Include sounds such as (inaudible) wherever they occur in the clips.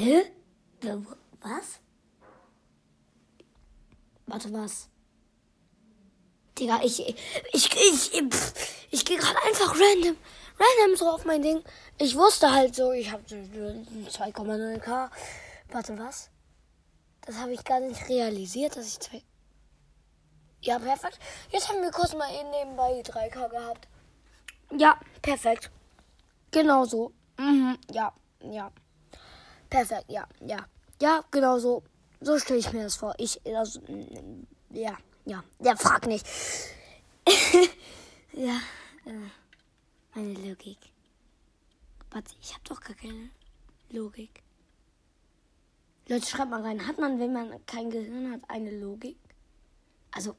Hä? Was? Warte, was? Digga, ich, ich, ich, ich, ich, ich gehe gerade einfach random, random so auf mein Ding. Ich wusste halt so, ich habe 2,0k. Warte, was? Das habe ich gar nicht realisiert, dass ich zwei. Ja, perfekt. Jetzt haben wir kurz mal eben nebenbei die 3k gehabt. Ja, perfekt. Genau so. Mhm, ja, ja. Perfekt, ja, ja. Ja, genau so. So stelle ich mir das vor. Ich, also, ja, ja. Ja, frag nicht. (laughs) ja, äh, meine Logik. Warte, ich habe doch gar keine Logik. Leute, schreibt mal rein. Hat man, wenn man kein Gehirn hat, eine Logik? Also,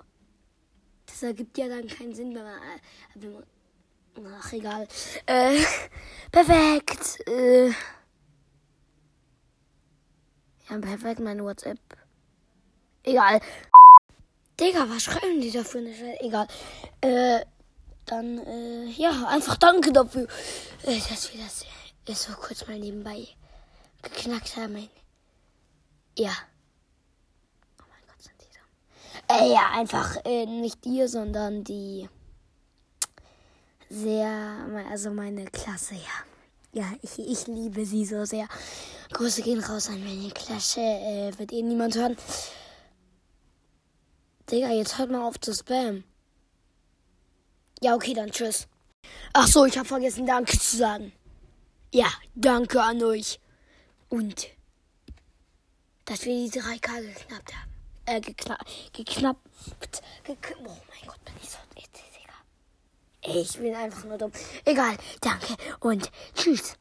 das ergibt ja dann keinen Sinn, wenn man, äh, wenn man Ach, egal. Äh, (laughs) perfekt. Äh, ja, perfekt, mein WhatsApp. Egal. Digga, was schreiben die da für eine Scheiße? Egal. Äh, dann, äh, ja, einfach danke dafür, äh, dass wir das äh, so kurz mal nebenbei geknackt haben. Ja. Oh mein Gott, sind die da. Äh, ja, einfach, äh, nicht dir, sondern die sehr, also meine Klasse, ja. Ja, ich, ich liebe sie so sehr. Grüße gehen raus an meine Klasse. Äh, wird eh niemand hören. Digga, jetzt hört mal auf zu spammen. Ja, okay, dann tschüss. Ach so, ich habe vergessen, Danke zu sagen. Ja, danke an euch. Und, dass wir die 3K geknappt haben. Äh, geknappt, geknappt, geknappt. Oh mein Gott, bin ich so. Ich bin einfach nur dumm. Egal, danke und tschüss.